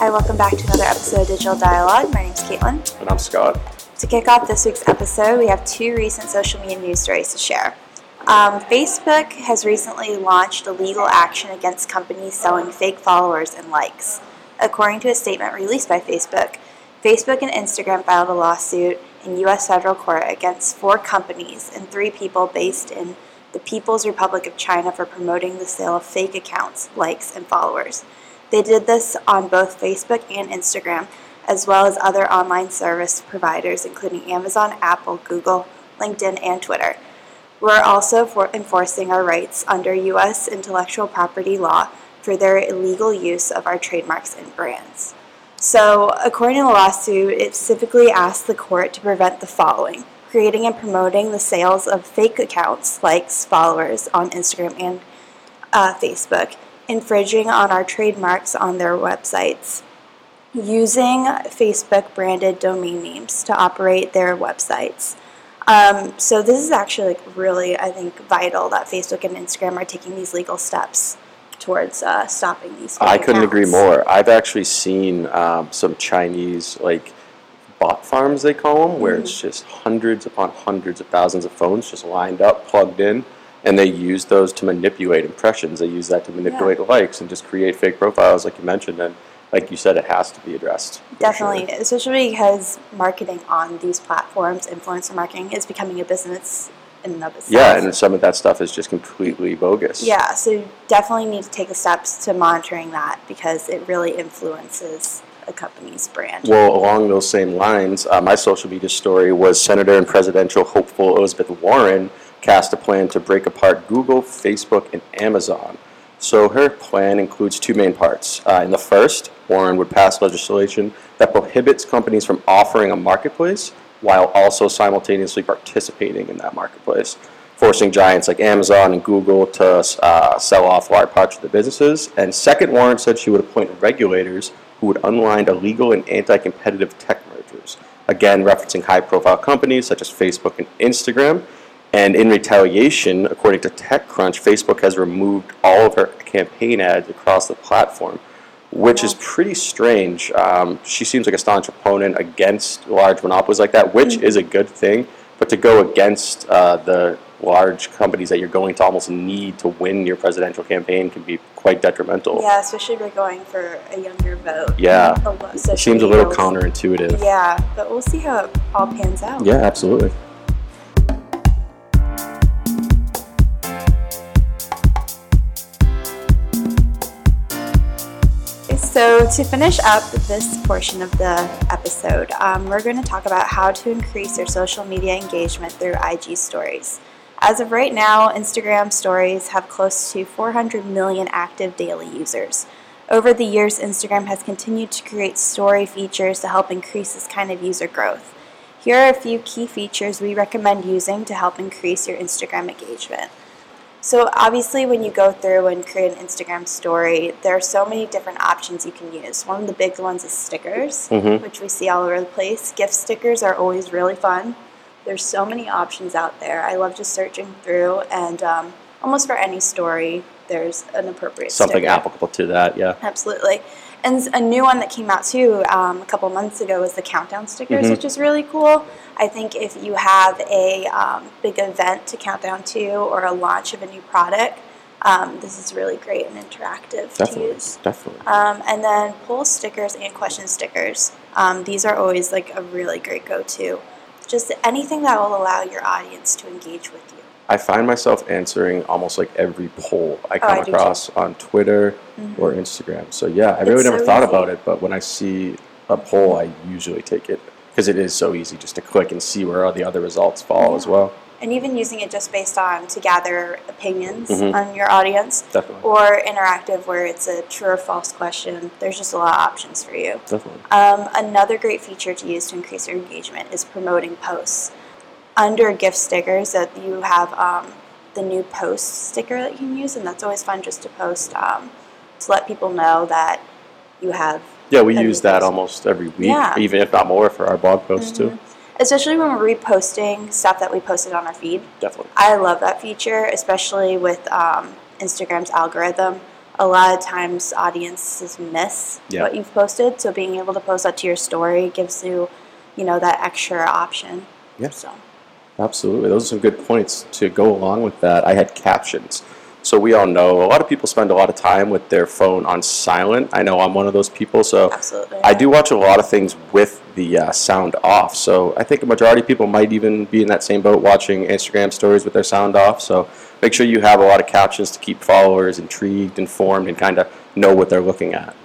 Hi, welcome back to another episode of Digital Dialogue. My name's Caitlin. And I'm Scott. To kick off this week's episode, we have two recent social media news stories to share. Um, Facebook has recently launched a legal action against companies selling fake followers and likes. According to a statement released by Facebook, Facebook and Instagram filed a lawsuit in U.S. federal court against four companies and three people based in the People's Republic of China for promoting the sale of fake accounts, likes, and followers. They did this on both Facebook and Instagram, as well as other online service providers, including Amazon, Apple, Google, LinkedIn, and Twitter. We're also for enforcing our rights under U.S. intellectual property law for their illegal use of our trademarks and brands. So, according to the lawsuit, it specifically asked the court to prevent the following creating and promoting the sales of fake accounts, likes, followers on Instagram and uh, Facebook, infringing on our trademarks on their websites, using Facebook branded domain names to operate their websites. Um, so this is actually like really, I think, vital that Facebook and Instagram are taking these legal steps towards uh, stopping these. I couldn't agree more. I've actually seen um, some Chinese like bot farms they call them, where Mm-hmm. it's just hundreds upon hundreds of thousands of phones just lined up, plugged in, and they use those to manipulate impressions. They use that to manipulate likes and just create fake profiles, like you mentioned. And like you said, it has to be addressed. Definitely, sure. especially because marketing on these platforms, influencer marketing, is becoming a business in and of itself. Yeah, and some of that stuff is just completely bogus. Yeah, so you definitely need to take the steps to monitoring that because it really influences a company's brand. Well, along those same lines, uh, my social media story was Senator and presidential hopeful Elizabeth Warren cast a plan to break apart Google, Facebook, and Amazon. So her plan includes two main parts. Uh, in the first, Warren would pass legislation that prohibits companies from offering a marketplace while also simultaneously participating in that marketplace, forcing giants like Amazon and Google to uh, sell off large parts of their businesses. And second, Warren said she would appoint regulators who would unwind illegal and anti-competitive tech mergers. Again, referencing high-profile companies such as Facebook and Instagram. And in retaliation, according to TechCrunch, Facebook has removed all of her campaign ads across the platform, which is pretty strange. Um, she seems like a staunch opponent against large monopolies like that, which is a good thing. But to go against uh, the large companies that you're going to almost need to win your presidential campaign can be quite detrimental. Yeah, especially if you're going for a younger vote. Yeah. It seems a little counterintuitive. Yeah, but we'll see how it all pans out. Yeah, absolutely. To finish up this portion of the episode, um, we're going to talk about how to increase your social media engagement through IG stories. As of right now, Instagram stories have close to 400 million active daily users. Over the years, Instagram has continued to create story features to help increase this kind of user growth. Here are a few key features we recommend using to help increase your Instagram engagement. So obviously, when you go through and create an Instagram story, there are so many different options you can use. One of the big ones is stickers, Mhm. which we see all over the place. GIF stickers are always really fun. There's so many options out there. I love just searching through, and um, almost for any story, there's an appropriate Something sticker. applicable to that, yeah. Absolutely. And a new one that came out too um, a couple months ago was the countdown stickers, Mhm. which is really cool. I think if you have a um, big event to count down to or a launch of a new product, um, this is really great and interactive to use. Definitely. Um, and then poll stickers and question stickers. Um, these are always like a really great go-to. Just anything that will allow your audience to engage with you. I find myself answering almost like every poll I come Oh, I across on Twitter or Instagram. So yeah, I really It's never so thought easy. about it, but when I see a poll, I usually take it because it is so easy just to click and see where all the other results fall as well. and even using it just based on to gather opinions Mhm. on your audience Definitely. or interactive where it's a true or false question there's just a lot of options for you Definitely. um, another great feature to use to increase your engagement is promoting posts under GIF stickers that you have um, the new post sticker that you can use and that's always fun just to post um, to let people know that you have Yeah, we use that post. almost every week, Yeah. even if not more, for our blog posts too. especially when we're reposting stuff that we posted on our feed Definitely. I love that feature, especially with um, Instagram's algorithm a lot of times audiences miss Yeah. what you've posted. So being able to post that to your story gives you, you know, that extra option. Yeah. So Absolutely. Those are some good points to go along with that. I had captions. So we all know a lot of people spend a lot of time with their phone on silent. I know I'm one of those people. So absolutely. I do watch a lot of things with the uh, sound off. So I think a majority of people might even be in that same boat watching Instagram stories with their sound off. So make sure you have a lot of captions to keep followers intrigued, informed, and kind of know what they're looking at.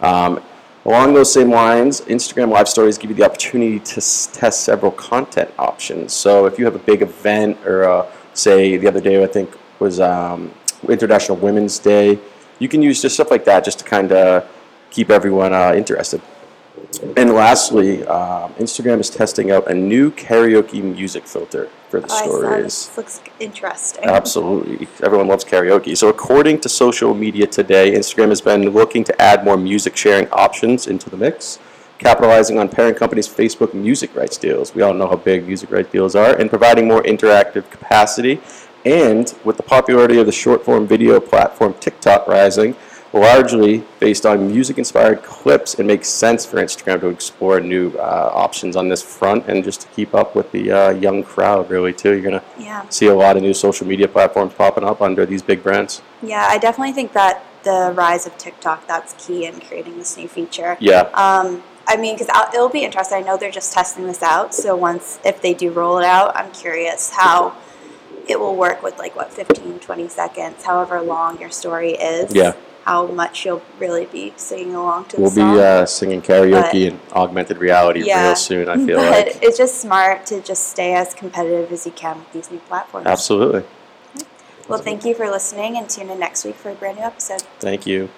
Um, along those same lines, Instagram Live Stories give you the opportunity to s- test several content options. So if you have a big event, or uh, say the other day I think was um, International Women's Day, you can use just stuff like that just to kind of keep everyone uh, interested. And lastly, um, Instagram is testing out a new karaoke music filter for the Oh, I saw stories. this. Looks interesting. Absolutely. Everyone loves karaoke. So, according to social media today, Instagram has been looking to add more music sharing options into the mix, capitalizing on parent company's Facebook music rights deals. We all know how big music rights deals are, and providing more interactive capacity. And with the popularity of the short form video platform TikTok rising, largely based on music inspired clips, it makes sense for Instagram to explore new uh, options on this front and just to keep up with the uh, young crowd, really, too. You're going to Yeah. see a lot of new social media platforms popping up under these big brands. Yeah, I definitely think that the rise of TikTok that's key in creating this new feature. Yeah, Um, I mean, because it'll be interesting. I know they're just testing this out. So once, if they do roll it out, I'm curious how it will work with like what 15, 20 seconds, however long your story is. Yeah. How much you'll really be singing along to we'll the song. be uh, singing karaoke But- and augmented reality Yeah. real soon. I feel but like it's just smart to just stay as competitive as you can with these new platforms. absolutely. Well, thank you for listening and tune in next week for a brand new episode. Thank you.